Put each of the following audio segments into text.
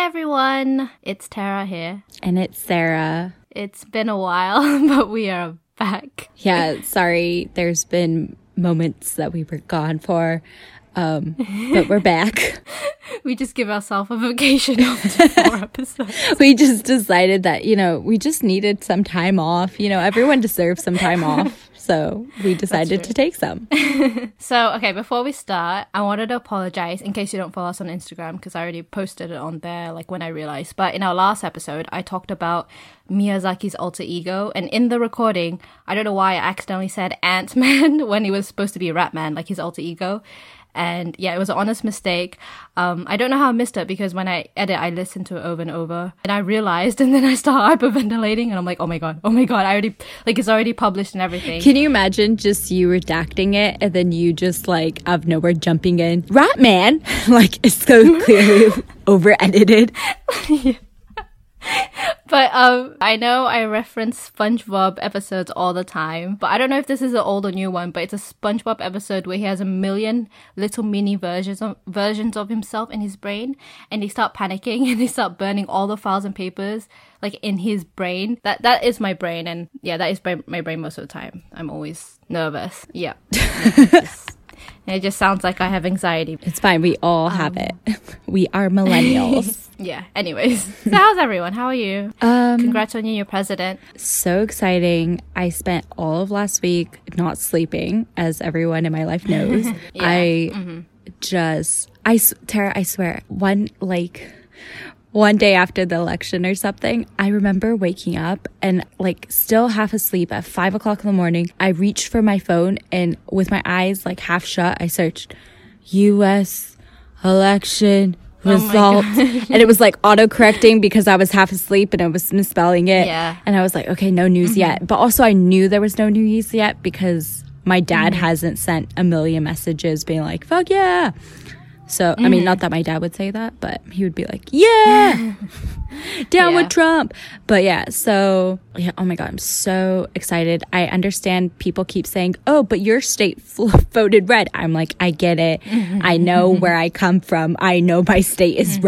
Hi everyone, it's Tara here. And it's Sarah. It's been a while, but we are back. Yeah, sorry, there's been moments that we were gone for. Um, but we're back. we just give ourselves a vacation after four episodes. we just decided that, you know, we just needed some time off. You know, everyone deserves some time off. So we decided to take some. so, okay, before we start, I wanted to apologize in case you don't follow us on Instagram because I already posted it on there, like when I realized. But in our last episode, I talked about Miyazaki's alter ego. And in the recording, I don't know why I accidentally said Ant Man when he was supposed to be Rat Man, like his alter ego. And yeah, it was an honest mistake. Um, I don't know how I missed it because when I edit, I listen to it over and over, and I realized, and then I start hyperventilating, and I'm like, oh my god, oh my god, I already like it's already published and everything. Can you imagine just you redacting it and then you just like out of nowhere jumping in, Ratman, like it's so clearly over edited. yeah. But um, I know I reference SpongeBob episodes all the time, but I don't know if this is an old or new one. But it's a SpongeBob episode where he has a million little mini versions of versions of himself in his brain, and they start panicking and they start burning all the files and papers like in his brain. That that is my brain, and yeah, that is my, my brain most of the time. I'm always nervous. Yeah. it just sounds like I have anxiety. It's fine. We all um, have it. We are millennials. yeah. Anyways, so how's everyone? How are you? Um, Congrats on you, your president. So exciting. I spent all of last week not sleeping, as everyone in my life knows. yeah. I mm-hmm. just, I, Tara, I swear, one, like, one day after the election or something, I remember waking up and like still half asleep at five o'clock in the morning. I reached for my phone and with my eyes like half shut, I searched US election oh result. Oh and it was like auto correcting because I was half asleep and I was misspelling it. Yeah. And I was like, okay, no news mm-hmm. yet. But also I knew there was no news yet because my dad mm-hmm. hasn't sent a million messages being like, fuck yeah. So, mm-hmm. I mean, not mm-hmm. that my dad would say that, but he would be like, yeah, down yeah. with Trump. But yeah, so, yeah, oh my God, I'm so excited. I understand people keep saying, oh, but your state voted red. I'm like, I get it. I know where I come from. I know my state is mm-hmm.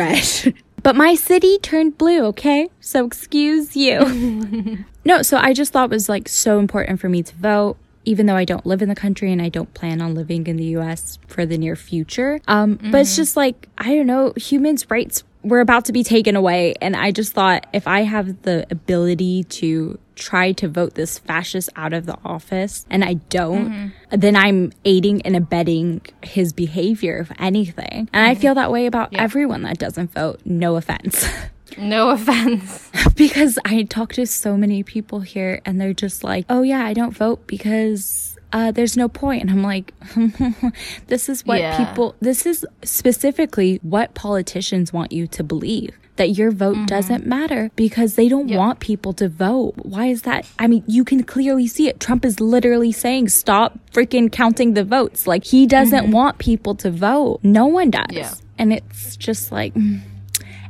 red. but my city turned blue, okay? So excuse you. no, so I just thought it was like so important for me to vote even though I don't live in the country and I don't plan on living in the US for the near future. Um, mm-hmm. But it's mm-hmm. just like, I don't know, humans' rights were about to be taken away. And I just thought if I have the ability to try to vote this fascist out of the office and I don't, mm-hmm. then I'm aiding and abetting his behavior, if anything. And mm-hmm. I feel that way about yeah. everyone that doesn't vote. No offense. No offense. because I talk to so many people here and they're just like, oh yeah, I don't vote because uh, there's no point. And I'm like, this is what yeah. people, this is specifically what politicians want you to believe that your vote mm-hmm. doesn't matter because they don't yep. want people to vote. Why is that? I mean, you can clearly see it. Trump is literally saying, stop freaking counting the votes. Like, he doesn't mm-hmm. want people to vote. No one does. Yeah. And it's just like, mm.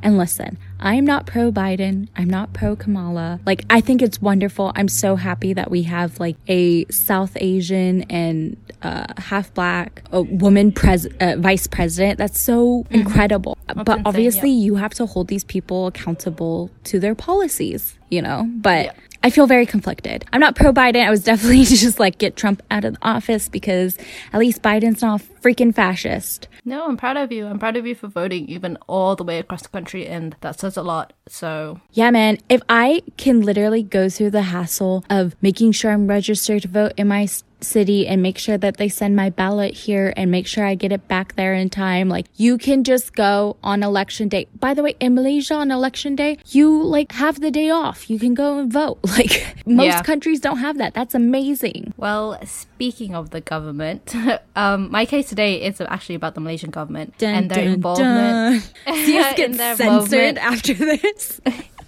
and listen, I'm not pro Biden. I'm not pro Kamala. Like, I think it's wonderful. I'm so happy that we have like a South Asian and uh, half black woman pres- uh, vice president. That's so mm-hmm. incredible. That's but insane, obviously, yeah. you have to hold these people accountable to their policies, you know? But yeah. I feel very conflicted. I'm not pro Biden. I was definitely just like get Trump out of the office because at least Biden's not a freaking fascist. No, I'm proud of you. I'm proud of you for voting even all the way across the country and that says a lot. So, yeah, man, if I can literally go through the hassle of making sure I'm registered to vote in my city and make sure that they send my ballot here and make sure I get it back there in time. Like you can just go on election day. By the way, in Malaysia on election day, you like have the day off. You can go and vote. Like most yeah. countries don't have that. That's amazing. Well, speaking of the government, um, my case today is actually about the Malaysian government dun, and their dun, involvement. Dun. get censored after this.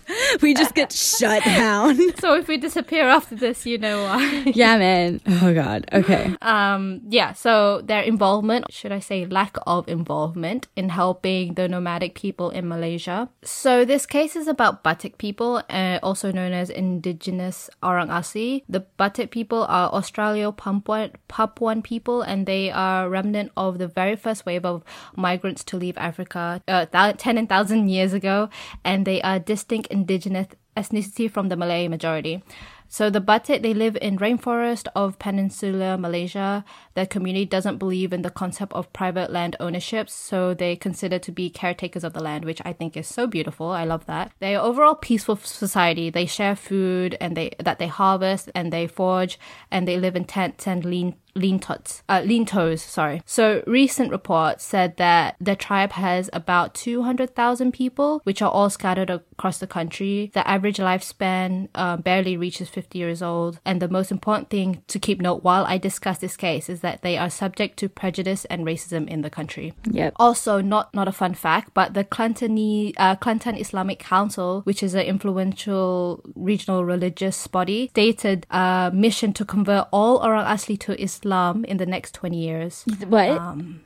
we just get shut down. so if we disappear after this, you know why. yeah, man. Oh god. Okay. Um yeah, so their involvement, should I say lack of involvement in helping the nomadic people in Malaysia. So this case is about Batik people, uh, also known as indigenous Orang Asli. The Batik people are Australo Papuan, Papuan people and they are remnant of the very first wave of migrants to leave Africa uh, 10,000 years ago and they are distinct indigenous ethnicity from the Malay majority. So the Batik, they live in rainforest of peninsular Malaysia. Their community doesn't believe in the concept of private land ownership, so they consider to be caretakers of the land, which I think is so beautiful. I love that. They are overall peaceful society. They share food and they that they harvest and they forge and they live in tents and lean lean tots, uh, lean toes, sorry. So recent reports said that the tribe has about 200,000 people, which are all scattered across the country. The average lifespan uh, barely reaches 50 years old. And the most important thing to keep note while I discuss this case is that they are subject to prejudice and racism in the country. Yep. Also, not not a fun fact, but the Kelantan, uh, Kelantan Islamic Council, which is an influential regional religious body, stated a mission to convert all Orang Asli to Islam Islam in the next 20 years. What? Um,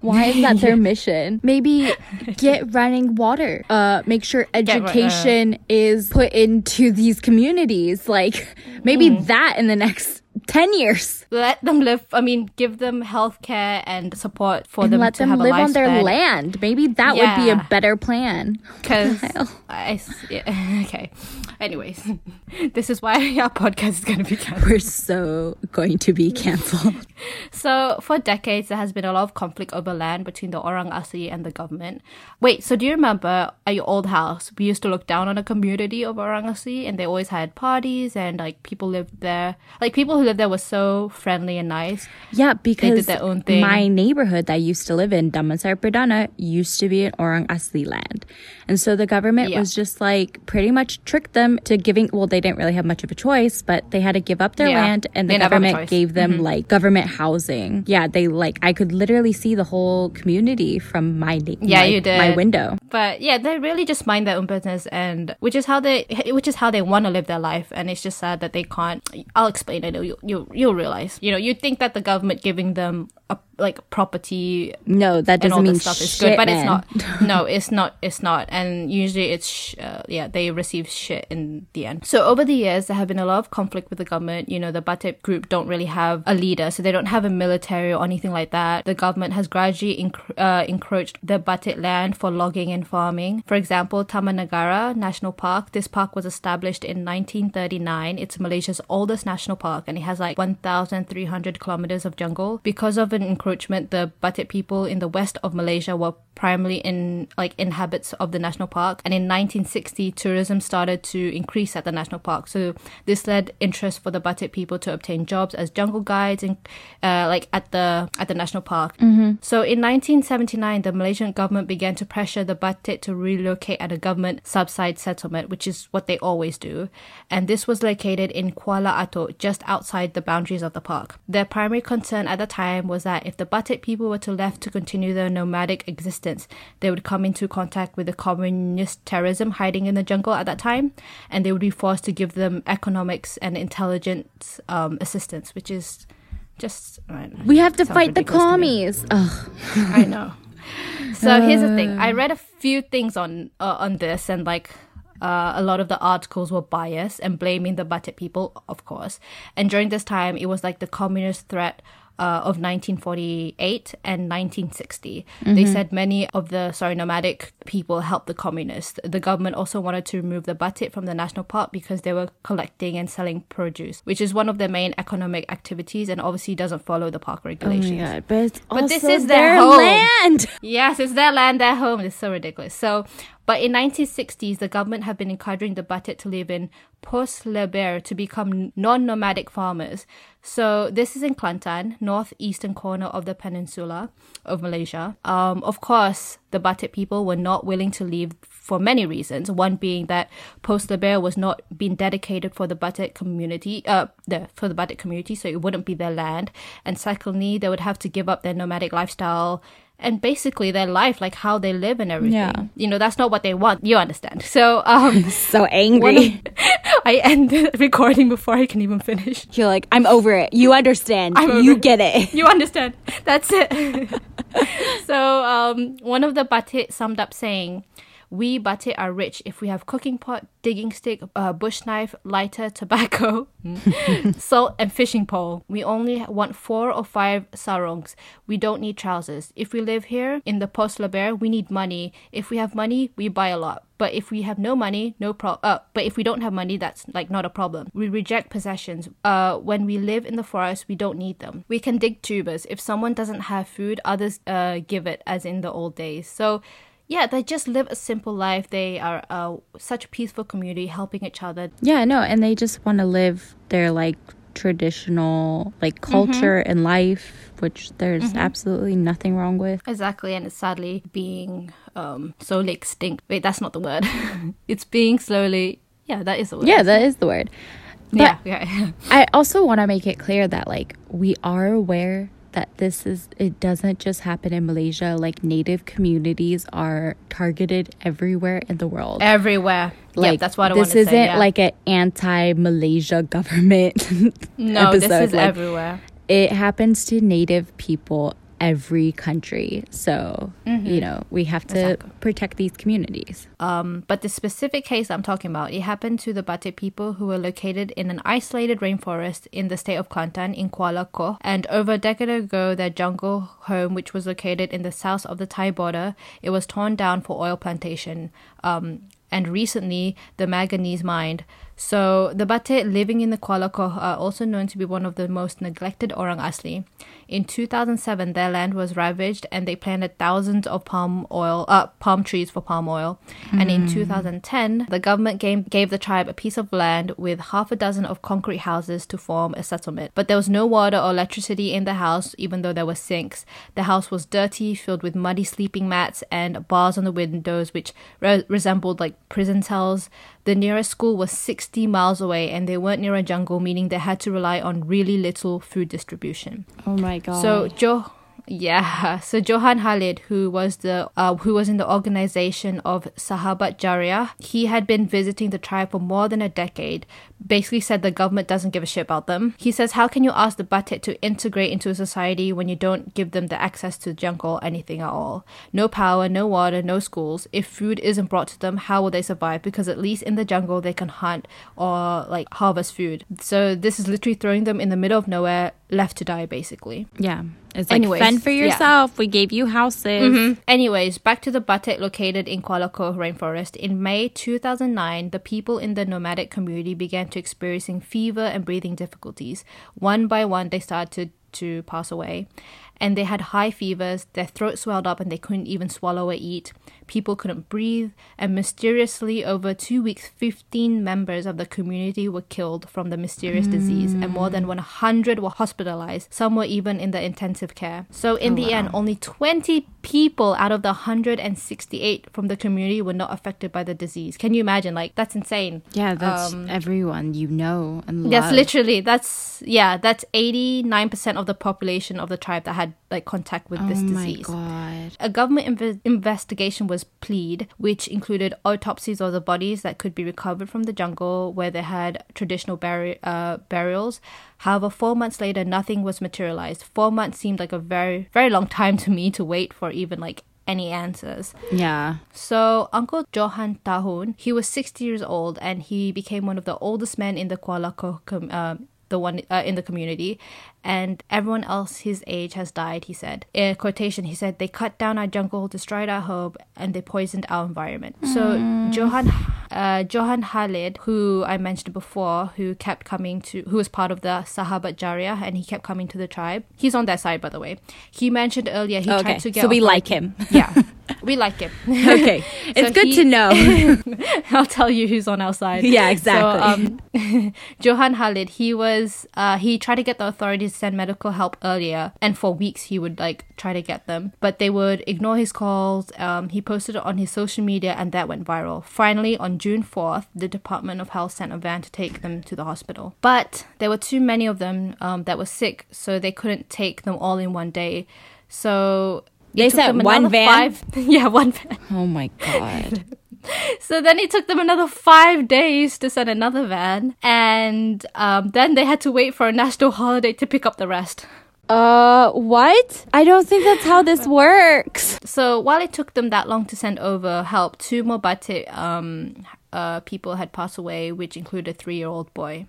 Why is that their mission? Maybe get running water. Uh, make sure education get, uh, is put into these communities. Like maybe mm. that in the next 10 years. Let them live, I mean, give them healthcare and support for and them let to them have live a on their land. Maybe that yeah. would be a better plan. Because, I, yeah, okay. Anyways, this is why our podcast is going to be canceled. We're so going to be canceled. so, for decades, there has been a lot of conflict over land between the Orang Asli and the government. Wait, so do you remember at your old house, we used to look down on a community of Orang Asli and they always had parties and like people lived there. Like people who lived there were so friendly and nice. Yeah, because they did their own thing. my neighborhood that I used to live in, Damansara Perdana, used to be an Orang Asli land. And so the government yeah. was just like pretty much tricked them to giving, well, they didn't really have much of a choice, but they had to give up their yeah. land and the government gave them mm-hmm. like government housing. Yeah, they like, I could literally see the whole community from my, yeah, my, you did. my window. But yeah, they really just mind their own business and which is how they, which is how they want to live their life. And it's just sad that they can't, I'll explain it. You, you, you'll realize, you know, you'd think that the government giving them a like property. No, that doesn't mean stuff is good, but man. it's not. no, it's not. It's not. And usually, it's sh- uh, yeah, they receive shit in the end. So over the years, there have been a lot of conflict with the government. You know, the Batik group don't really have a leader, so they don't have a military or anything like that. The government has gradually enc- uh, encroached the Batik land for logging and farming. For example, Taman Negara National Park. This park was established in 1939. It's Malaysia's oldest national park, and it has like 1,300 kilometers of jungle. Because of an encroachment encroachment, the Batik people in the west of Malaysia were primarily in like inhabits of the national park. And in 1960, tourism started to increase at the national park. So this led interest for the Batik people to obtain jobs as jungle guides and uh, like at the at the national park. Mm-hmm. So in 1979, the Malaysian government began to pressure the Batik to relocate at a government subsidized settlement, which is what they always do. And this was located in Kuala Atok, just outside the boundaries of the park. Their primary concern at the time was that if the Batik people were to left to continue their nomadic existence, they would come into contact with the communist terrorism hiding in the jungle at that time, and they would be forced to give them economics and intelligence um, assistance, which is just. Know, we have to fight the commies. I know. So uh. here's the thing. I read a few things on uh, on this, and like uh, a lot of the articles were biased and blaming the Batik people, of course. And during this time, it was like the communist threat uh, of 1948 and 1960. Mm-hmm. They said many of the sorry nomadic people helped the communists. The government also wanted to remove the batik from the national park because they were collecting and selling produce, which is one of their main economic activities, and obviously doesn't follow the park regulations. Oh God, but, but this is their, their land. Yes, it's their land, their home. It's so ridiculous. So but in 1960s, the government had been encouraging the Batik to live in Pos Lebir to become non-nomadic farmers. So this is in Kelantan, northeastern corner of the peninsula of Malaysia. Um, of course, the Batik people were not willing to leave for many reasons. One being that Pos Lebir was not being dedicated for the Batik community, uh, the, for the Batik community, so it wouldn't be their land. And secondly, they would have to give up their nomadic lifestyle and basically their life, like how they live and everything. Yeah. You know, that's not what they want. You understand. So um So angry. of, I end the recording before I can even finish. You're like, I'm over it. You understand. I'm you get it. You understand. That's it. so um, one of the Batik summed up saying, "We Batik are rich if we have cooking pot, digging stick, uh, bush knife, lighter, tobacco, salt, and fishing pole. We only want four or five sarongs. We don't need trousers. If we live here in the Pos Lebir, we need money. If we have money, we buy a lot." But if we have no money, no pro. Uh, but if we don't have money, that's like not a problem. We reject possessions. Uh, when we live in the forest, we don't need them. We can dig tubers. If someone doesn't have food, others uh give it, as in the old days. So. Yeah, they just live a simple life. They are uh, such a peaceful community, helping each other. Yeah, no, and they just want to live their like traditional like culture and life, which there's absolutely nothing wrong with. Exactly, and it's sadly being um, slowly extinct. Wait, that's not the word. it's being slowly. Yeah, that is the word. Yeah, that is the word. yeah, yeah. I also want to make it clear that like we are aware that this is it doesn't just happen in Malaysia. Like native communities are targeted everywhere in the world. Everywhere. Like yeah, that's what I this isn't say. yeah. like an anti-Malaysia government. no, this is Like, everywhere. It happens to native people every country. So you know we have to Mm-hmm. Exactly. protect these communities. Um, but the specific case I'm talking about, it happened to the Batik people who were located in an isolated rainforest in the state of Kuantan in Kuala Koh. And over a decade ago, their jungle home, which was located in the south of the Thai border, it was torn down for oil plantation. Um, and recently, the manganese mined. So the Bate living in the Kuala Koh are also known to be one of the most neglected Orang Asli. In 2007, their land was ravaged and they planted thousands of palm oil, uh, palm trees for palm oil. And in 2010, the government gave, gave the tribe a piece of land with half a dozen of concrete houses to form a settlement. But there was no water or electricity in the house, even though there were sinks. The house was dirty, filled with muddy sleeping mats and bars on the windows, which re- resembled like prison cells. The nearest school was 60 miles away and they weren't near a jungle, meaning they had to rely on really little food distribution. Oh my god. So Jo yeah, so Johan Khalid, who was the uh, who was in the organization of Sahabat Jariah, he had been visiting the tribe for more than a decade. Basically, said the government doesn't give a shit about them. He says, "How can you ask the Batik to integrate into a society when you don't give them the access to the jungle or anything at all? No power, no water, no schools. If food isn't brought to them, how will they survive? Because at least in the jungle they can hunt or like harvest food. So this is literally throwing them in the middle of nowhere, left to die, basically." yeah, it's like Anyways, fend for yeah. yourself. We gave you houses. Mm-hmm. Anyways, back to the Batik located in Kuala Koh rainforest. In May 2009, the people in the nomadic community began to experiencing fever and breathing difficulties. One by one, they started to pass away. And they had high fevers, their throat swelled up, and they couldn't even swallow or eat. People couldn't breathe, and mysteriously, over two weeks, 15 members of the community were killed from the mysterious disease, and more than 100 were hospitalized. Some were even in the intensive care. So, in the end, only 20 people out of the 168 from the community were not affected by the disease. Can you imagine? Like, that's insane. Yeah, that's Um, everyone you know and That's love. literally that's yeah, that's 89% of the population of the tribe that had like contact with oh this my disease. god. A government inve- investigation was plead, which included autopsies of the bodies that could be recovered from the jungle where they had traditional buri- uh, burials. However, four months later, nothing was materialized. Four months seemed like a very, very long time to me to wait for even like any answers. Yeah. So Uncle Johan Tahun, he was 60 years old and he became one of the oldest men in the Kuala com- uh, the one uh, in the community, and everyone else his age has died. He said, in quotation, he said they cut down our jungle, destroyed our home, and they poisoned our environment. So Johan, uh, Johan Khalid, who I mentioned before, who kept coming to, who was part of the Sahabat Jariah, and he kept coming to the tribe. He's on their side, by the way. He mentioned earlier he Okay. tried to get So we like him. yeah, we like him. Okay. it's So good he- to know. I'll tell you who's on our side. Yeah, exactly. So, um, Johan Khalid, he was, uh, he tried to get the authorities to send medical help earlier, and for weeks he would like try to get them, but they would ignore his calls. Um, he posted it on his social media, and that went viral. Finally, on June fourth, the Department of Health sent a van to take them to the hospital, but there were too many of them um, that were sick, so they couldn't take them all in one day. So They sent one van? Five, yeah, one van. Oh my god. So then it took them another five days to send another van, and um, then they had to wait for a national holiday to pick up the rest. Uh, what? I don't think that's how this works. So while it took them that long to send over help, two more Batik um, uh, people had passed away, which included a three-year-old boy.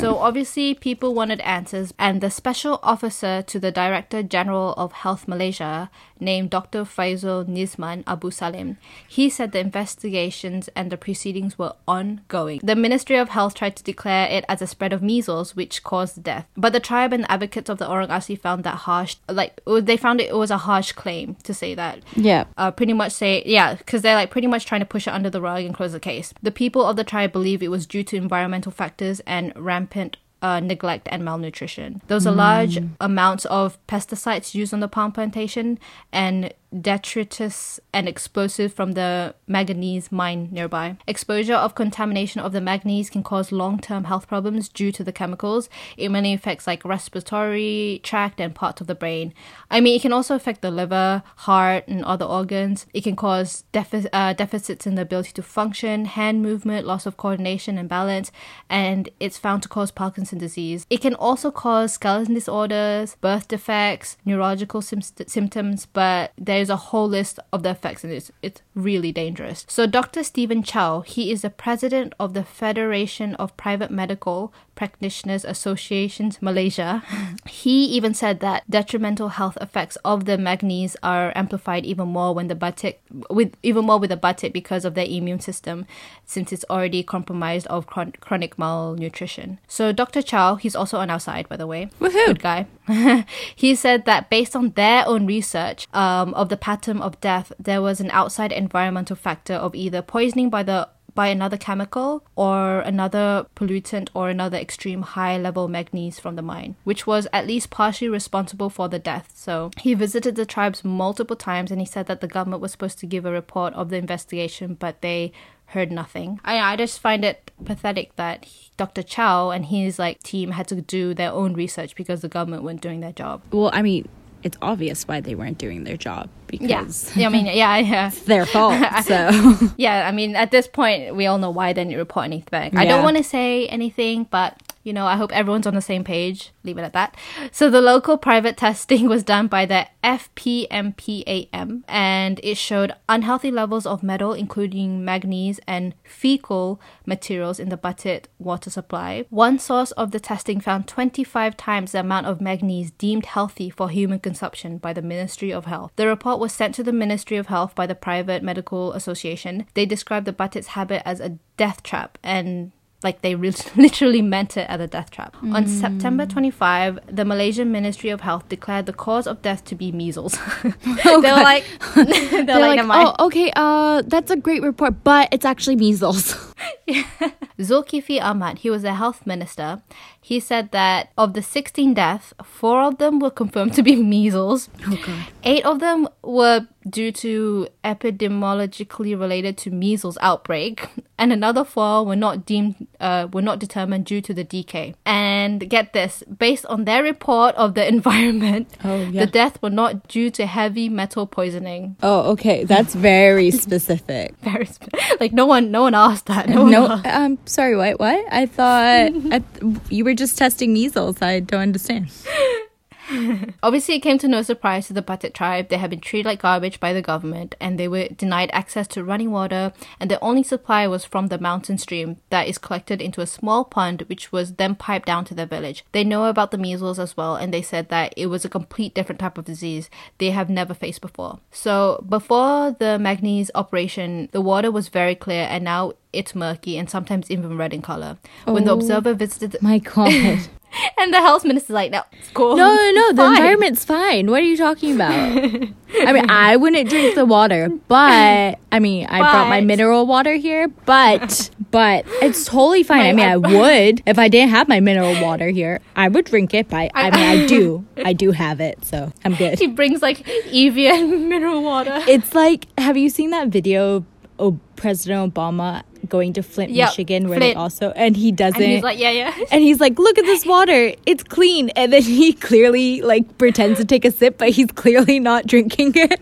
So obviously, people wanted answers, and the special officer to the Director General of Health Malaysia, named Dr. Faisal Nizman Abu Salim, he said the investigations and the proceedings were ongoing. The Ministry of Health tried to declare it as a spread of measles, which caused death, but the tribe and advocates of the Orang Asli found that harsh, like they found it, it was a harsh claim to say that Yeah. uh, pretty much say, yeah, because they're like pretty much trying to push it under the rug and close the case. The people of the tribe believe it was due to environmental factors and rampant uh, neglect and malnutrition. There was a large amounts of pesticides used on the palm plantation and detritus and explosive from the manganese mine nearby. Exposure of contamination of the manganese can cause long-term health problems due to the chemicals. It mainly affects like respiratory tract and parts of the brain. I mean, it can also affect the liver, heart, and other organs. It can cause defi- uh, deficits in the ability to function, hand movement, loss of coordination and balance, and it's found to cause Parkinson's disease. It can also cause skeleton disorders, birth defects, neurological sym- symptoms, but there's a whole list of the effects, and it's it's really dangerous. So Dr. Steven Chow, he is the president of the Federation of Private Medical Practitioners Associations Malaysia. he even said that detrimental health effects of the manganese are amplified even more when the batik with even more with the batik because of their immune system since it's already compromised of chron- chronic malnutrition. So Dr. Chow, he's also on our side by the way. Woohoo. Good guy. he said that based on their own research um, of the pattern of death, there was an outside environmental factor of either poisoning by the by another chemical or another pollutant or another extreme high level manganese from the mine, which was at least partially responsible for the death. So he visited the tribes multiple times and he said that the government was supposed to give a report of the investigation, but they heard nothing. I I just find it pathetic that he- Dr. Chow and his like team had to do their own research because the government weren't doing their job. Well, I mean, it's obvious why they weren't doing their job Yeah, because yeah I mean, yeah, yeah. it's their fault. So Yeah, I mean, at this point, we all know why they didn't report anything. I don't want to say anything, but you know, I hope everyone's on the same page. Leave it at that. So the local private testing was done by the FPMPAM, and it showed unhealthy levels of metal, including manganese and fecal materials in the Batik water supply. One source of the testing found 25 times the amount of manganese deemed healthy for human consumption by the Ministry of Health. The report was sent to the Ministry of Health by the Private Medical Association. They described the Batik's habit as a death trap and like they re- literally meant it as a death trap. On September 25, the Malaysian Ministry of Health declared the cause of death to be measles. they were like, they're, they're like, like, oh, okay, uh, that's a great report, but it's actually measles. Dzulkefly Ahmad, he was the health minister. He said that of the 16 deaths, four of them were confirmed to be measles. Oh god. Eight of them were due to epidemiologically related to measles outbreak, and another four were not deemed uh, were not determined due to the decay. And get this, based on their report of the environment, Oh, yeah. the death were not due to heavy metal poisoning. Oh, okay, that's very specific. Very sp- like no one, no one asked that. No, No, um, sorry, what? What? I thought I th- you were just testing measles. I don't understand. Obviously, it came to no surprise to the Batik tribe. They had been treated like garbage by the government and they were denied access to running water, and their only supply was from the mountain stream that is collected into a small pond, which was then piped down to their village. They know about the measles as well, and they said that it was a complete different type of disease they have never faced before. So, before the manganese operation, the water was very clear, and now it's murky and sometimes even red in color. When the Oh. observer visited, My god. and the health minister's like, "No, it's cool. No, no, no. The fine." environment's fine. What are you talking about? I mean, I wouldn't drink the water, but I mean, I brought my mineral water here, but but it's totally fine. I mean, I I- would if I didn't have my mineral water here. I would drink it, but I, mean, I do. I do have it, so I'm good. He brings like Evian mineral water. It's like, have you seen that video? Oh, President Obama going to Flint, Yep, Michigan, where they also and he doesn't. And he's like, yeah, yeah. and he's like, "Look at this water; it's clean." And then he clearly like pretends to take a sip, but he's clearly not drinking it.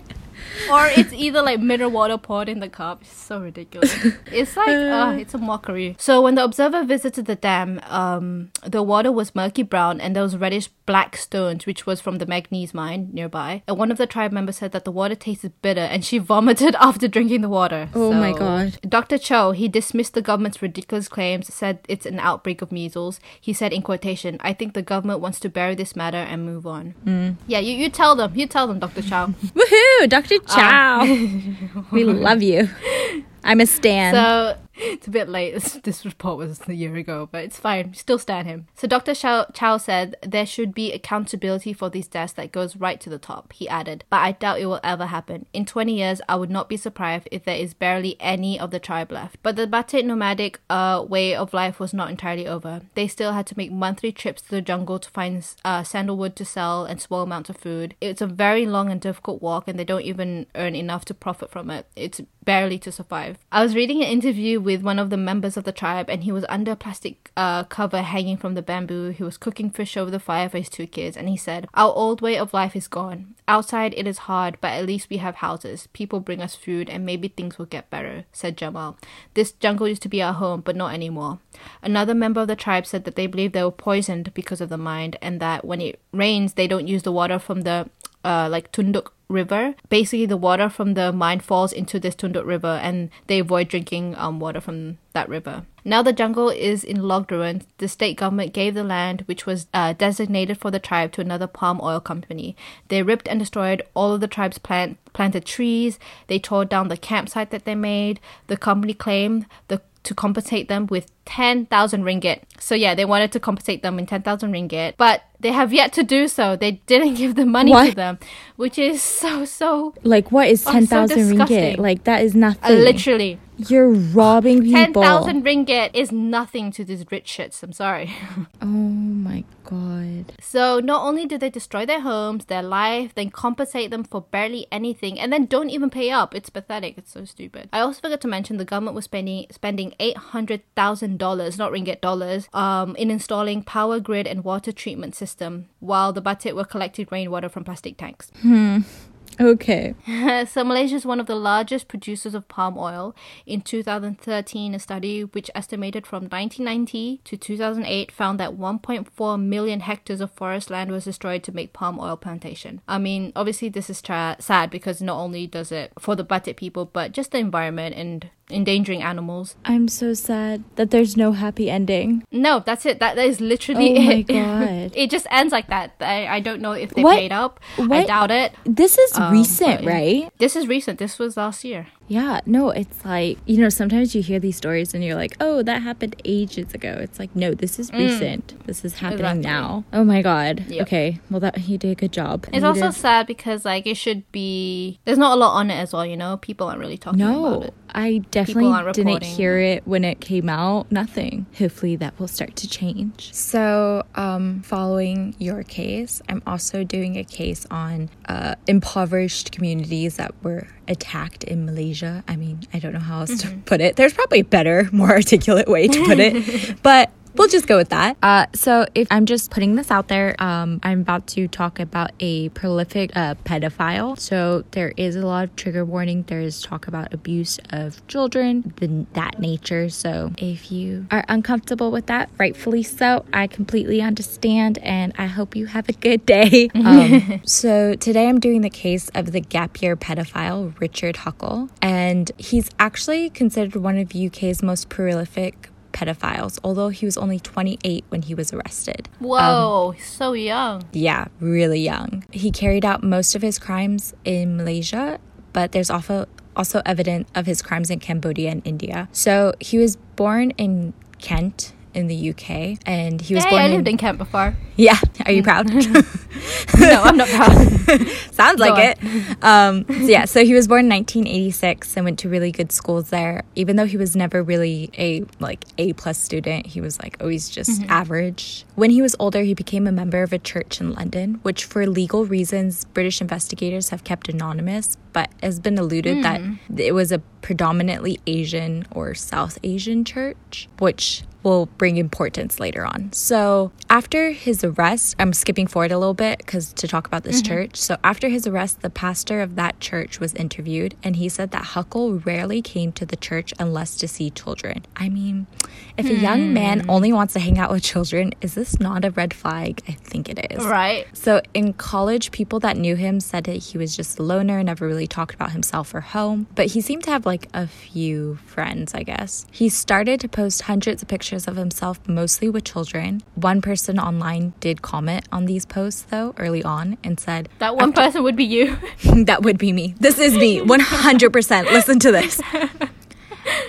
or it's either like mineral water poured in the cup. It's so ridiculous. It's like, uh, it's a mockery. So when the observer visited the dam, um, the water was murky brown and there was reddish black stones, which was from the manganese mine nearby. And one of the tribe members said that the water tasted bitter, and she vomited after drinking the water. Oh my So- God. Dr. Chow, he dismissed the government's ridiculous claims, said it's an outbreak of measles. He said in quotation, I think the government wants to bury this matter and move on. Mm. Yeah, you, you tell them. You tell them, Dr. Chow. Woohoo, Dr. Ah. Chow. we love you. I'm a stan. So it's a bit late. This, this report was a year ago, but it's fine. Still stand him. So Dr. Chow, said there should be accountability for these deaths that goes right to the top. He added, but I doubt it will ever happen. In 20 years, I would not be surprised if there is barely any of the tribe left. But the Batik nomadic uh, way of life was not entirely over. They still had to make monthly trips to the jungle to find uh, sandalwood to sell and small amounts of food. It's a very long and difficult walk, and they don't even earn enough to profit from it. It's barely to survive. I was reading an interview with one of the members of the tribe, and he was under a plastic uh, cover hanging from the bamboo. He was cooking fish over the fire for his two kids, and he said, Our old way of life is gone. Outside it is hard, but at least we have houses. People bring us food, and maybe things will get better, said Jamal. This jungle used to be our home, but not anymore. Another member of the tribe said that they believe they were poisoned because of the mine, and that when it rains, they don't use the water from the uh, like Tunduk River. Basically, the water from the mine falls into this Tunduk River, and they avoid drinking um, water from that river. Now the jungle is in logged ruins. The state government gave the land, which was uh, designated for the tribe, to another palm oil company. They ripped and destroyed all of the tribe's plant planted trees. They tore down the campsite that they made. The company claimed the to compensate them with 10,000 ringgit. So yeah, they wanted to compensate them in 10,000 ringgit, but they have yet to do so. They didn't give the money to them, which is so so like, what is Oh, so 10,000 ringgit? Like, that is uh, nothing. literally You're robbing people. 10,000 ringgit is nothing to these rich shits. I'm sorry. Oh my god. So not only do they destroy their homes, their life, then compensate them for barely anything, and then don't even pay up. It's pathetic. It's so stupid. I also forgot to mention the government was spending spending eight hundred thousand dollars, not ringgit dollars, um, in installing power grid and water treatment system, while the Batik were collecting rainwater from plastic tanks. Okay. so Malaysia is one of the largest producers of palm oil. In 2013, a study which estimated from 1990 to 2008 found that 1.4 million hectares of forest land was destroyed to make palm oil plantation. I mean, obviously this is tra- sad because not only does it for the Batik people, but just the environment and endangering animals. I'm so sad that there's no happy ending. No, that's it. That, that is literally Oh my it. God. it just ends like that. I, I don't know if they What- paid up. I doubt it. This is Um, recent, right? This is recent. This was last year. Yeah, no, it's like, you know, sometimes you hear these stories and you're like, oh, that happened ages ago. It's like, no, this is recent. This is happening Mm. Exactly. now. Oh my God. Yep. Okay. Well, that he did a good job. It's He also did- sad because like it should be there's not a lot on it as well, you know? People aren't really talking about No, it. I definitely didn't hear it when it came out. Nothing. Hopefully that will start to change. So, um, following your case, I'm also doing a case on uh, impoverished communities that were attacked in Malaysia. I mean, I don't know how else to mm-hmm. put it. There's probably a better, more articulate way to put it, but we'll just go with that. Uh, so if I'm just putting this out there, um, I'm about to talk about a prolific uh, pedophile. So there is a lot of trigger warning. There is talk about abuse of children, the, that nature. So if you are uncomfortable with that, rightfully so. I completely understand, and I hope you have a good day. Um, so today I'm doing the case of the gap year pedophile Richard Huckle, and he's actually considered one of UK's most prolific pedophiles, although he was only 28 when he was arrested. Whoa, um, so young. Yeah, really young. He carried out most of his crimes in Malaysia, but there's also also evidence of his crimes in Cambodia and India. So he was born in Kent in the UK, and he was Hey, born I in lived in Kent before. yeah. Are you proud? no, I'm not proud. Sounds Go like it. Um, so yeah, so he was born in 1986 and went to really good schools there. Even though he was never really a like A plus student, he was like always just average. When he was older, he became a member of a church in London, which for legal reasons British investigators have kept anonymous, but has been alluded that it was a predominantly Asian or South Asian church, which will bring importance later on. So, after his arrest, I'm skipping forward a little bit because to talk about this mm-hmm. church. So, after his arrest, the pastor of that church was interviewed and he said that Huckle rarely came to the church unless to see children. I mean, if a young man hmm. only wants to hang out with children, is this not a red flag? I think it is. right. So in college, people that knew him said that he was just a loner, never really talked about himself or home. But he seemed to have like a few friends, I guess. He started to post hundreds of pictures of himself, mostly with children. One person online did comment on these posts though early on and said, That one person would be you. that would be me. This is me, 100%. Listen to this.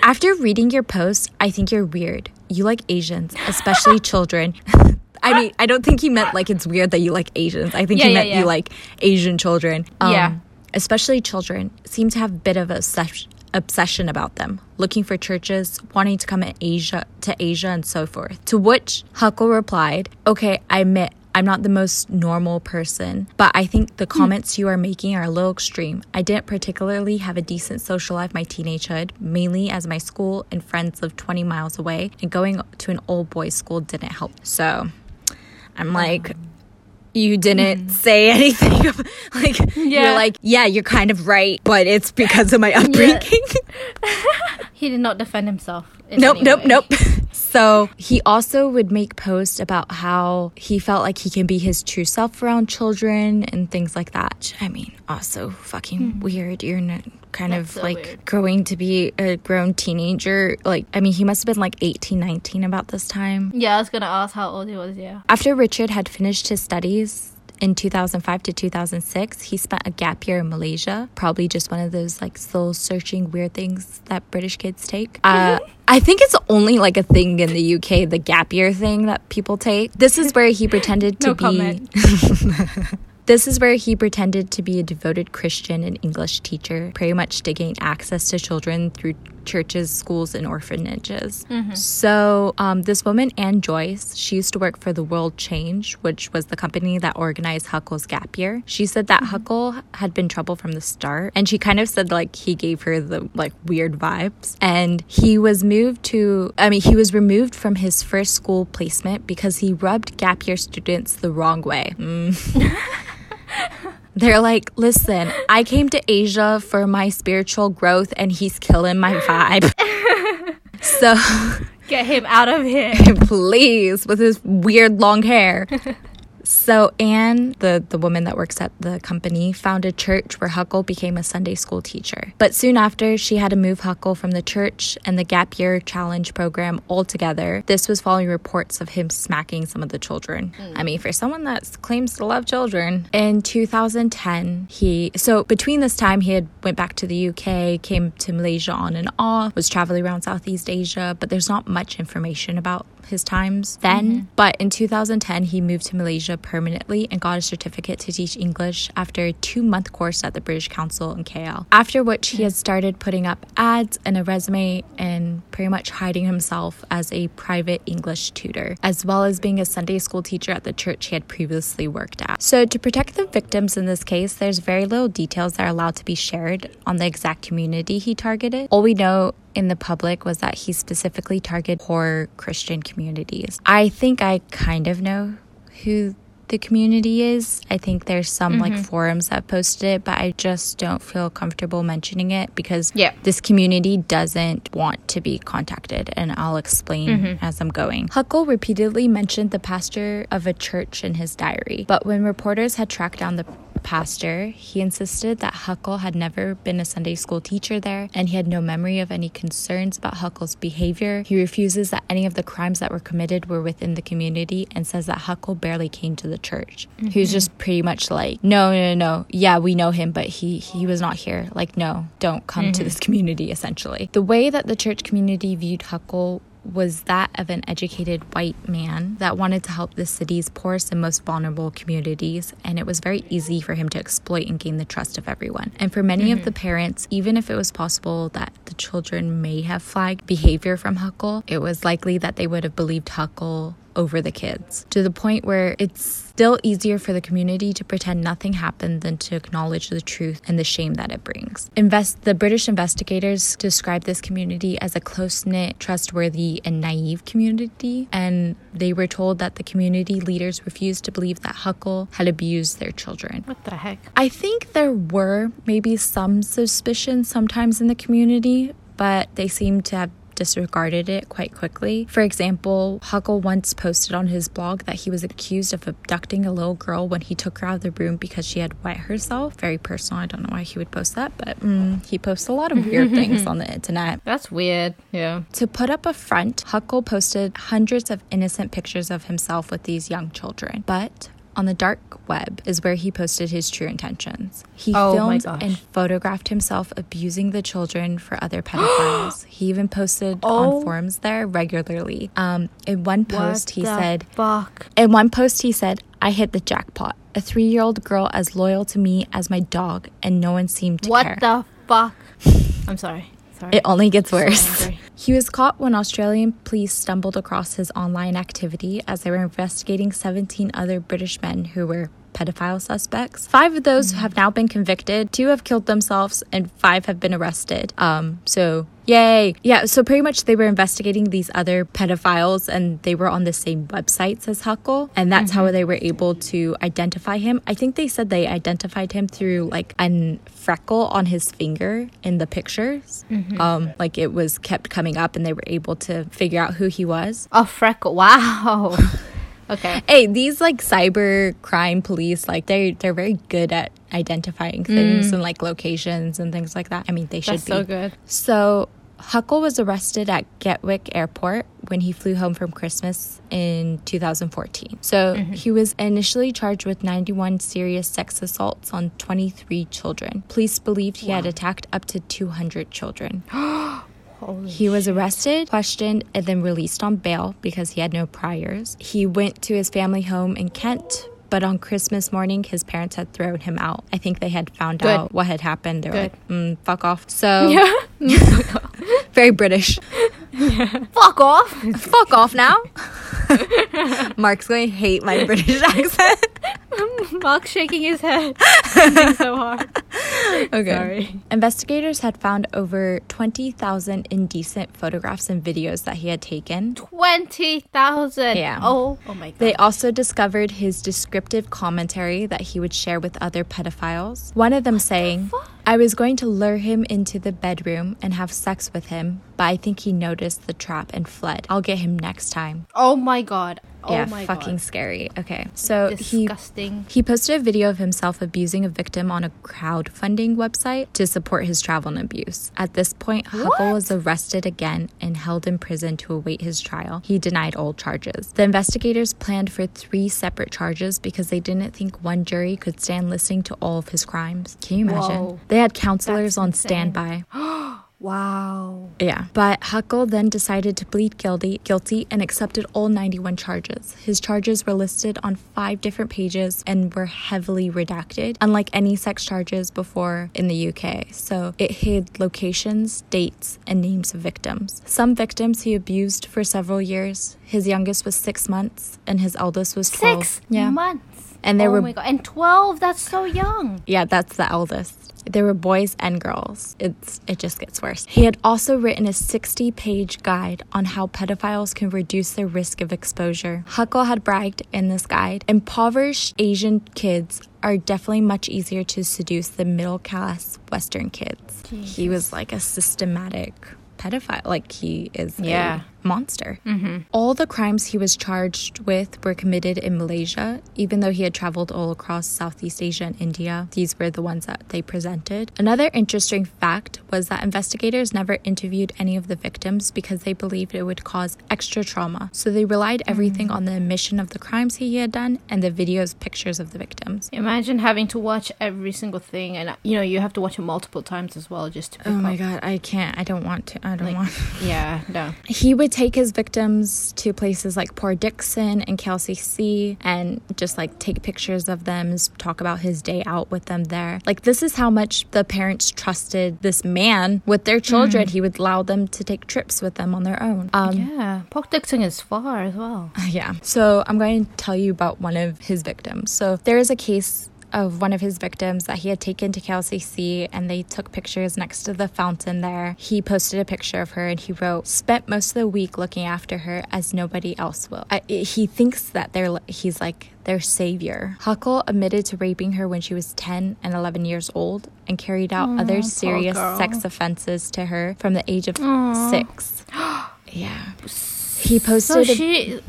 After reading your post, I think you're weird. You like Asians, especially children. I mean, I don't think he meant like it's weird that you like Asians. I think Yeah, he yeah, meant yeah. you like Asian children. Um, Yeah. Especially children seem to have a bit of a obsess- obsession about them, looking for churches, wanting to come in Asia to Asia and so forth. To which Huckle replied, "Okay, I admit I'm not the most normal person, but I think the hmm. comments you are making are a little extreme. I didn't particularly have a decent social life my teenagehood, mainly as my school and friends lived 20 miles away, and going to an old boys' school didn't help. So I'm like, you didn't mm. say anything. like, yeah. you're like, yeah, you're kind of right, but it's because of my upbringing. he did not defend himself. in Nope, nope, nope. So he also would make posts about how he felt like he can be his true self around children and things like that. I mean, also fucking hmm. weird. You're n- kind That's of so like weird. growing to be a grown teenager. Like, I mean, he must have been like 18, 19 about this time. Yeah, I was gonna ask how old he was. Yeah. After Richard had finished his studies in 2005 to 2006, he spent a gap year in Malaysia. Probably just one of those like soul searching weird things that British kids take. Uh, I think it's only like a thing in the UK, the gap year thing that people take. This is where he pretended to No be. This is where he pretended to be a devoted Christian and English teacher, pretty much to gain access to children through churches, schools, and orphanages. Mm-hmm. So, um, this woman, Anne Joyce, she used to work for the World Change, which was the company that organized Huckle's gap year. She said that mm-hmm. Huckle had been trouble from the start, and she kind of said like he gave her the like weird vibes. And he was moved to, I mean, he was removed from his first school placement because he rubbed gap year students the wrong way. Mm. They're like, listen, I came to Asia for my spiritual growth and he's killing my vibe. so Get him out of here. please, with his weird long hair. So Anne, the, the woman that works at the company, found a church where Huckle became a Sunday school teacher. But soon after, she had to move Huckle from the church and the Gap Year Challenge program altogether. This was following reports of him smacking some of the children. Hmm. I mean, for someone that claims to love children. In 2010, he so between this time he had went back to the UK, came to Malaysia on and off, was traveling around Southeast Asia, but there's not much information about his times then. Mm-hmm. But in 2010, he moved to Malaysia permanently and got a certificate to teach English after a two month course at the British Council in KL. After which, he had started putting up ads and a resume and pretty much hiding himself as a private English tutor, as well as being a Sunday school teacher at the church he had previously worked at. So, to protect the victims in this case, there's very little details that are allowed to be shared on the exact community he targeted. All we know in the public was that he specifically targeted poor Christian communities. I think I kind of know who the community is. I think there's some like mm-hmm. forums that posted it, but I just don't feel comfortable mentioning it because Yeah. this community doesn't want to be contacted, and I'll explain mm-hmm. as I'm going. Huckle repeatedly mentioned the pastor of a church in his diary, but when reporters had tracked down the pastor, he insisted that Huckle had never been a Sunday school teacher there and he had no memory of any concerns about Huckle's behavior. He refuses that any of the crimes that were committed were within the community and says that Huckle barely came to the church. He was mm-hmm. just pretty much like, no, no, no, no. Yeah, we know him, but he he was not here. Like, no, don't come to mm-hmm. this community essentially. The way that the church community viewed Huckle was that of an educated white man that wanted to help the city's poorest and most vulnerable communities, and it was very easy for him to exploit and gain the trust of everyone. And for many of mm-hmm. the parents, even if it was possible that the children may have flagged behavior from Huckle, it was likely that they would have believed Huckle over the kids to the point where it's still easier for the community to pretend nothing happened than to acknowledge the truth and the shame that it brings. Invest the British investigators described this community as a close-knit, trustworthy, and naive community, and they were told that the community leaders refused to believe that Huckle had abused their children. What the heck? I think there were maybe some suspicions sometimes in the community, but they seem to have disregarded it quite quickly. For example, Huckle once posted on his blog that he was accused of abducting a little girl when he took her out of the room because she had wet herself. Very personal. I don't know why he would post that, but mm, he posts a lot of weird things on the internet. That's weird. Yeah. To put up a front, Huckle posted hundreds of innocent pictures of himself with these young children. But on the dark web is where he posted his true intentions. He Oh filmed and photographed himself abusing the children for other pedophiles. he even posted Oh. on forums there regularly. Um, in one post, What he said, "Fuck." in one post, he said, I hit the jackpot. A three year old girl as loyal to me as my dog, and no one seemed to What care. the fuck? I'm sorry. Sorry. It only gets worse. angry. he was caught when Australian police stumbled across his online activity as they were investigating 17 other British men who were pedophile suspects. Five of those have now been convicted, two have killed themselves, and five have been arrested. Um, so yay. Yeah, so pretty much they were investigating these other pedophiles and they were on the same websites as Huckle, and that's how they were able to identify him. I think they said they identified him through like an freckle on his finger in the pictures. Um, like it was kept coming up and they were able to figure out who he was. A freckle. Wow. okay. Hey, these like cyber crime police, like they they're very good at identifying things mm. and like locations and things like that. I mean, they should That's be. so good. So Huckle was arrested at Gatwick Airport when he flew home from Christmas in 2014. So mm-hmm. he was initially charged with 91 serious sex assaults on 23 children. Police believed he had attacked up to 200 children. Holy He was arrested, questioned, and then released on bail because he had no priors. He went to his family home in Kent. But on Christmas morning, his parents had thrown him out. I think they had found Good. out what had happened. They were Good. like, mm, fuck off. So, Yeah. very British. Fuck off. fuck off now. Mark's going to hate my British accent. Mark's shaking his head. So hard. Okay. Sorry. Investigators had found over 20,000 indecent photographs and videos that he had taken. Twenty thousand. Yeah. Oh. Oh my god. They also discovered his descriptive commentary that he would share with other pedophiles. One of them saying, I was going to lure him into the bedroom and have sex with him, but I think he noticed the trap and fled. I'll get him next time. oh my god. Oh yeah, my fucking god. scary. Okay, so he Disgusting. he posted a video of himself abusing a victim on a crowdfunding website to support his travel and abuse. At this point, Huckle was arrested again and held in prison to await his trial. He denied all charges. The investigators planned for three separate charges because they didn't think one jury could stand listening to all of his crimes. Can you imagine? Whoa. They had counselors That's on insane. standby. Wow. Yeah. But Huckle then decided to plead guilty, guilty and accepted all 91 charges. His charges were listed on five different pages and were heavily redacted, unlike any sex charges before in the UK. So it hid locations, dates, and names of victims. Some victims he abused for several years. His youngest was six months, and his eldest was 12. Six Yeah. months. And they oh were my god. And twelve. That's so young. yeah, that's the eldest. There were boys and girls. It's it just gets worse. He had also written a 60-page guide on how pedophiles can reduce their risk of exposure. Huckle had bragged in this guide, impoverished Asian kids are definitely much easier to seduce than middle class Western kids. He was like a systematic pedophile. Like he is Yeah. Monster. Mm-hmm. All the crimes he was charged with were committed in Malaysia, even though he had traveled all across Southeast Asia and India. These were the ones that they presented. Another interesting fact was that investigators never interviewed any of the victims because they believed it would cause extra trauma. So they relied mm. everything on the admission of the crimes he had done and the videos, pictures of the victims. Imagine having to watch every single thing, and you know you have to watch it multiple times as well just to Oh my up. god, I can't. I don't want to. I don't Like- want. Yeah. No. He would take his victims to places like Port Dickson and KLCC and just like take pictures of them, talk about his day out with them there. Like, this is how much the parents trusted this man with their children. Mm. He would allow them to take trips with them on their own. Um, yeah, Port Dickson is far as well. Yeah. So, I'm going to tell you about one of his victims. So, there is a case of one of his victims that he had taken to KLCC and they took pictures next to the fountain there. He posted a picture of her and he wrote, Spent most of the week looking after her as nobody else will. I, he thinks that they're, he's like their savior. Huckle admitted to raping her when she was 10 and 11 years old and carried out other serious sex offenses to her from the age of Aww. six. yeah. He posted. So she. A,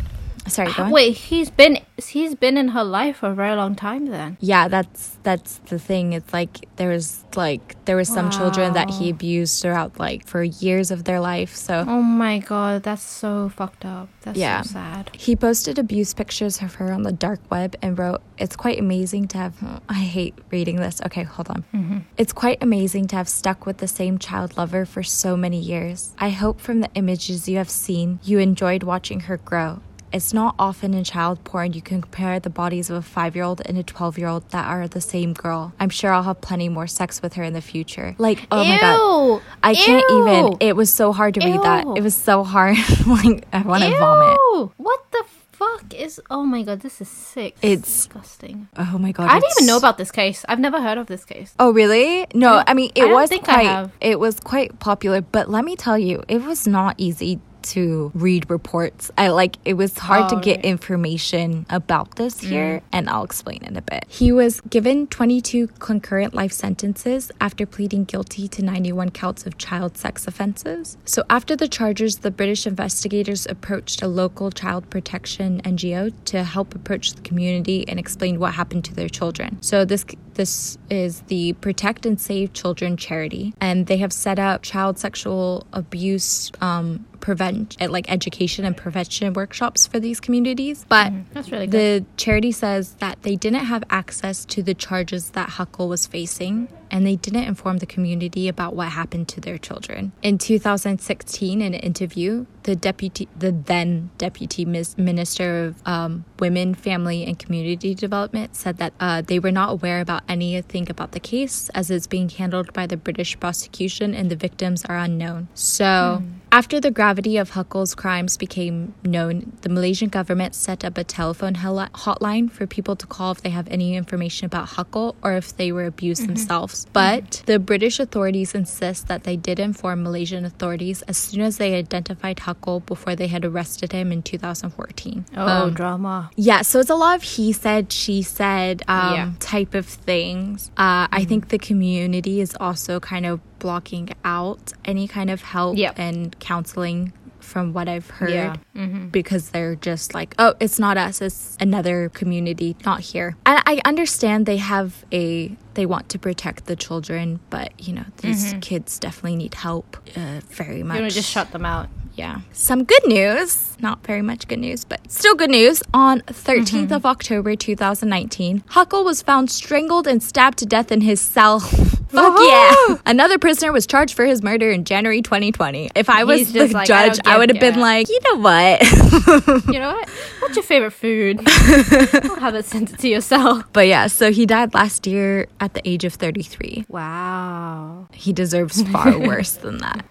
Sorry. Wait, he's been he's been in her life for a very long time then. Yeah, that's that's the thing. It's like there was like there was some wow. children that he abused throughout like for years of their life. So Oh my god, that's so fucked up. That's yeah. so sad. He posted abuse pictures of her on the dark web and wrote, "It's quite amazing to have I hate reading this. Okay, hold on. Mm-hmm. It's quite amazing to have stuck with the same child lover for so many years. I hope from the images you have seen, you enjoyed watching her grow it's not often in child porn you can compare the bodies of a five year old and a 12 year old that are the same girl. I'm sure I'll have plenty more sex with her in the future. Like, oh Ew. my god. I Ew. can't even. It was so hard to Ew. read that. It was so hard. like, I want to vomit. What the fuck is oh my god this is sick it's disgusting oh my god i didn't even know about this case i've never heard of this case oh really no i, I mean it I was quite it was quite popular but let me tell you it was not easy to read reports. I like it was hard oh, to get right. information about this mm. here, and I'll explain in a bit. He was given 22 concurrent life sentences after pleading guilty to 91 counts of child sex offenses. So after the charges, the British investigators approached a local child protection NGO to help approach the community and explain what happened to their children. So this this is the Protect and Save Children charity, and they have set up child sexual abuse um, prevent like education and prevention workshops for these communities. But mm, that's really good. the charity says that they didn't have access to the charges that Huckle was facing and they didn't inform the community about what happened to their children. In 2016, in an interview, the deputy, the then deputy minister of um, women, family, and community development, said that uh, they were not aware about anything about the case, as it's being handled by the British prosecution, and the victims are unknown. So. Mm. After the gravity of Huckle's crimes became known, the Malaysian government set up a telephone hotline for people to call if they have any information about Huckle or if they were abused mm-hmm. themselves. But the British authorities insist that they did inform Malaysian authorities as soon as they identified Huckle before they had arrested him in 2014. Oh, um, drama. Yeah, so it's a lot of he said, she said um, yeah. type of things. Uh, mm-hmm. I think the community is also kind of blocking out any kind of help yep. and counseling from what I've heard yeah. mm-hmm. because they're just like, oh, it's not us, it's another community, not here. And I understand they have a, they want to protect the children, but you know, these mm-hmm. kids definitely need help uh, very much. You want to just shut them out yeah. Some good news, not very much good news, but still good news. On 13th mm-hmm. of October 2019, Huckle was found strangled and stabbed to death in his cell. Fuck yeah. Another prisoner was charged for his murder in January 2020. If I was the like, judge, I, I would have been like, you know what? you know what? What's your favorite food? I'll have it sent it to yourself. But yeah, so he died last year at the age of 33. Wow. He deserves far worse than that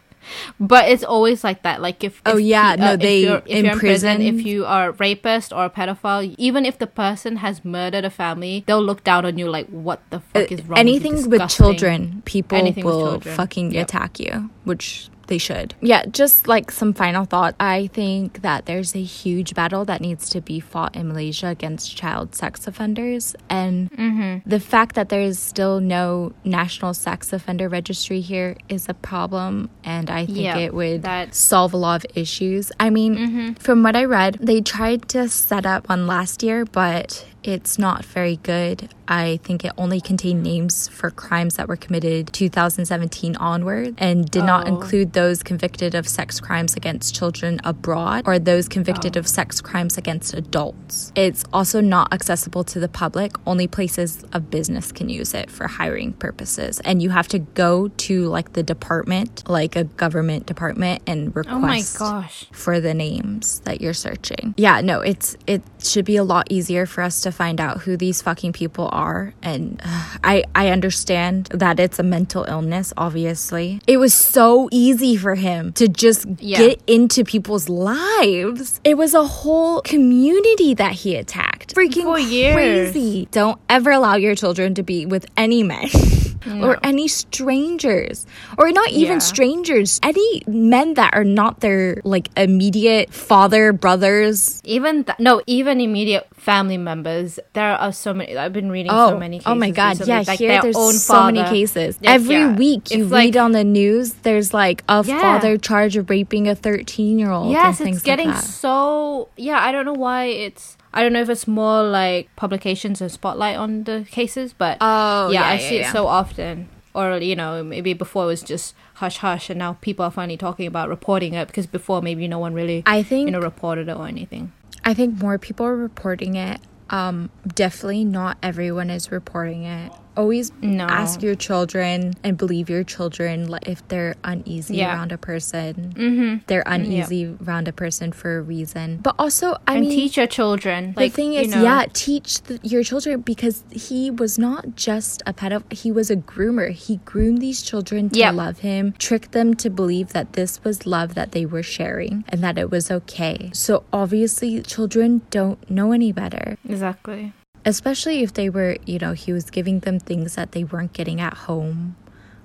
but it's always like that. Like if, oh yeah, he, uh, no, they if you're, if in, you're in prison, prison, if you are a rapist or a pedophile, even if the person has murdered a family, they'll look down on you like, what the fuck uh, is wrong? Anything with, with children, people Anything will children. fucking yep. attack you, which they should. Yeah, just like some final thought. I think that there's a huge battle that needs to be fought in Malaysia against child sex offenders. And mm-hmm. the fact that there is still no national sex offender registry here is a problem. And I think yep, it would that... solve a lot of issues. I mean, mm-hmm. from what I read, they tried to set up one last year, but it's not very good. I think it only contained names for crimes that were committed 2017 onward and did not Oh. include those convicted of sex crimes against children abroad or those convicted Oh. of sex crimes against adults. It's also not accessible to the public. Only places of business can use it for hiring purposes. And you have to go to like the department, like a government department and request Oh my gosh. for the names that you're searching. Yeah, no, it's it should be a lot easier for us to find out who these fucking people are and uh, I I understand that it's a mental illness obviously. It was so easy for him to just Yeah. get into people's lives. It was a whole community that he attacked. Freaking For years. crazy. Don't ever allow your children to be with any men. Or any strangers, or not even Yeah. strangers, any men that are not their like immediate father, brothers. Even th- no, even immediate family members. There are so many. I've been reading Oh, so many. cases oh my god, recently, yeah, like here there's so many cases. Every yeah, week you it's read like- on the news, there's like a Yeah. father charged of raping a 13 year old. Yes, it's getting like so. Yeah, I don't know why it's. I don't know if it's more like publications and spotlight on the cases, but Oh, yeah, yeah, I yeah, see yeah. it so often. Or you know, maybe before it was just hush hush, and now people are finally talking about reporting it because before maybe no one really, I think you know, reported it or anything. I think more people are reporting it. Um, definitely not everyone is reporting it. Always No. ask your children and believe your children if they're uneasy Yeah. around a person. Mm-hmm. They're uneasy around a person for a reason. But also, I and mean, teach your children. the Like, thing you is, know, yeah, teach the, your children because he was not just a pedophile, he was a groomer. He groomed these children to Yep. love him, tricked them to believe that this was love that they were sharing and that it was okay. So obviously, children don't know any better. exactly. Especially if they were, you know, he was giving them things that they weren't getting at home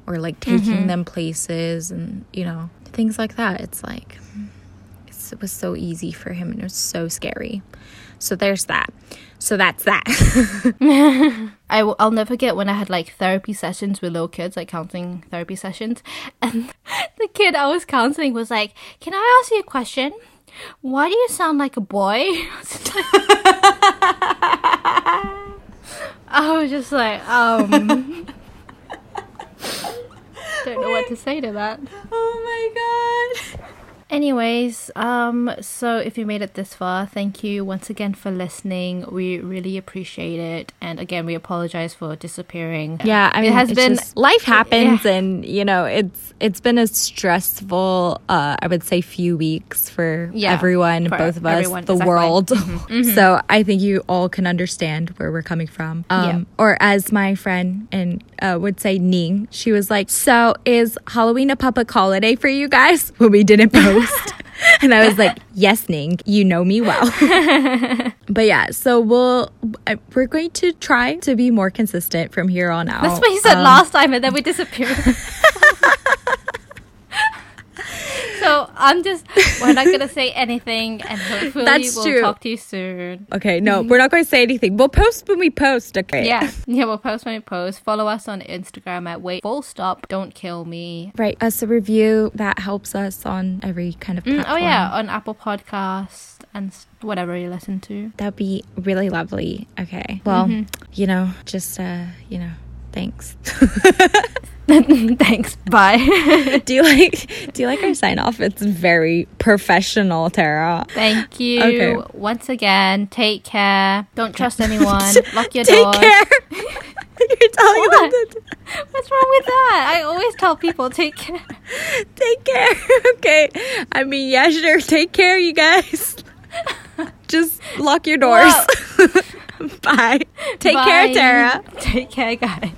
or like taking mm-hmm. them places and, you know, things like that. It's like, it's, it was so easy for him and it was so scary. So there's that. So that's that. I w- I'll never forget when I had like therapy sessions with little kids, like counseling therapy sessions, and the kid I was counseling was like, "Can I ask you a question? Why do you sound like a boy?" I was just like, um, don't know what to say to that. oh my god. Anyways, um, so if you made it this far, thank you once again for listening. We really appreciate it, and again, we apologize for disappearing. Yeah, I mean, it has been just- life happens, yeah. and you know, it's it's been a stressful, uh, I would say, few weeks for Yeah, everyone, for both of us, everyone, the exactly. Mm-hmm, world. so I think you all can understand where we're coming from. Um, Yeah. Or as my friend and uh, would say, Ning, she was like, "So is Halloween a public holiday for you guys?" When we didn't post. And I was like, yes, Ning, you know me well. but yeah, so we'll we're going to try to be more consistent from here on out. That's what you said Um, last time, and then we disappeared. so I'm just we're not gonna say anything, and hopefully That's we'll true. talk to you soon. Okay, no, we're not going to say anything. We'll post when we post. Okay. Yeah, yeah, we'll post when we post. Follow us on Instagram at wait full stop don't kill me. Write us a review that helps us on every kind of Mm, platform. oh yeah, on Apple Podcast and whatever you listen to. That'd be really lovely. Okay. Well, Mm-hmm. you know, just uh, you know, thanks. Thanks. Bye. do you like do you like our sign off? It's very professional, Tara. Thank you Okay. once again. Take care. Don't trust anyone. Lock your Take doors. care. You're telling them What? to What's wrong with that? I always tell people take care. take care. Okay. I mean, yeah, sure. Take care, you guys. Just lock your doors. Bye. Take care, Tara. Take care, guys.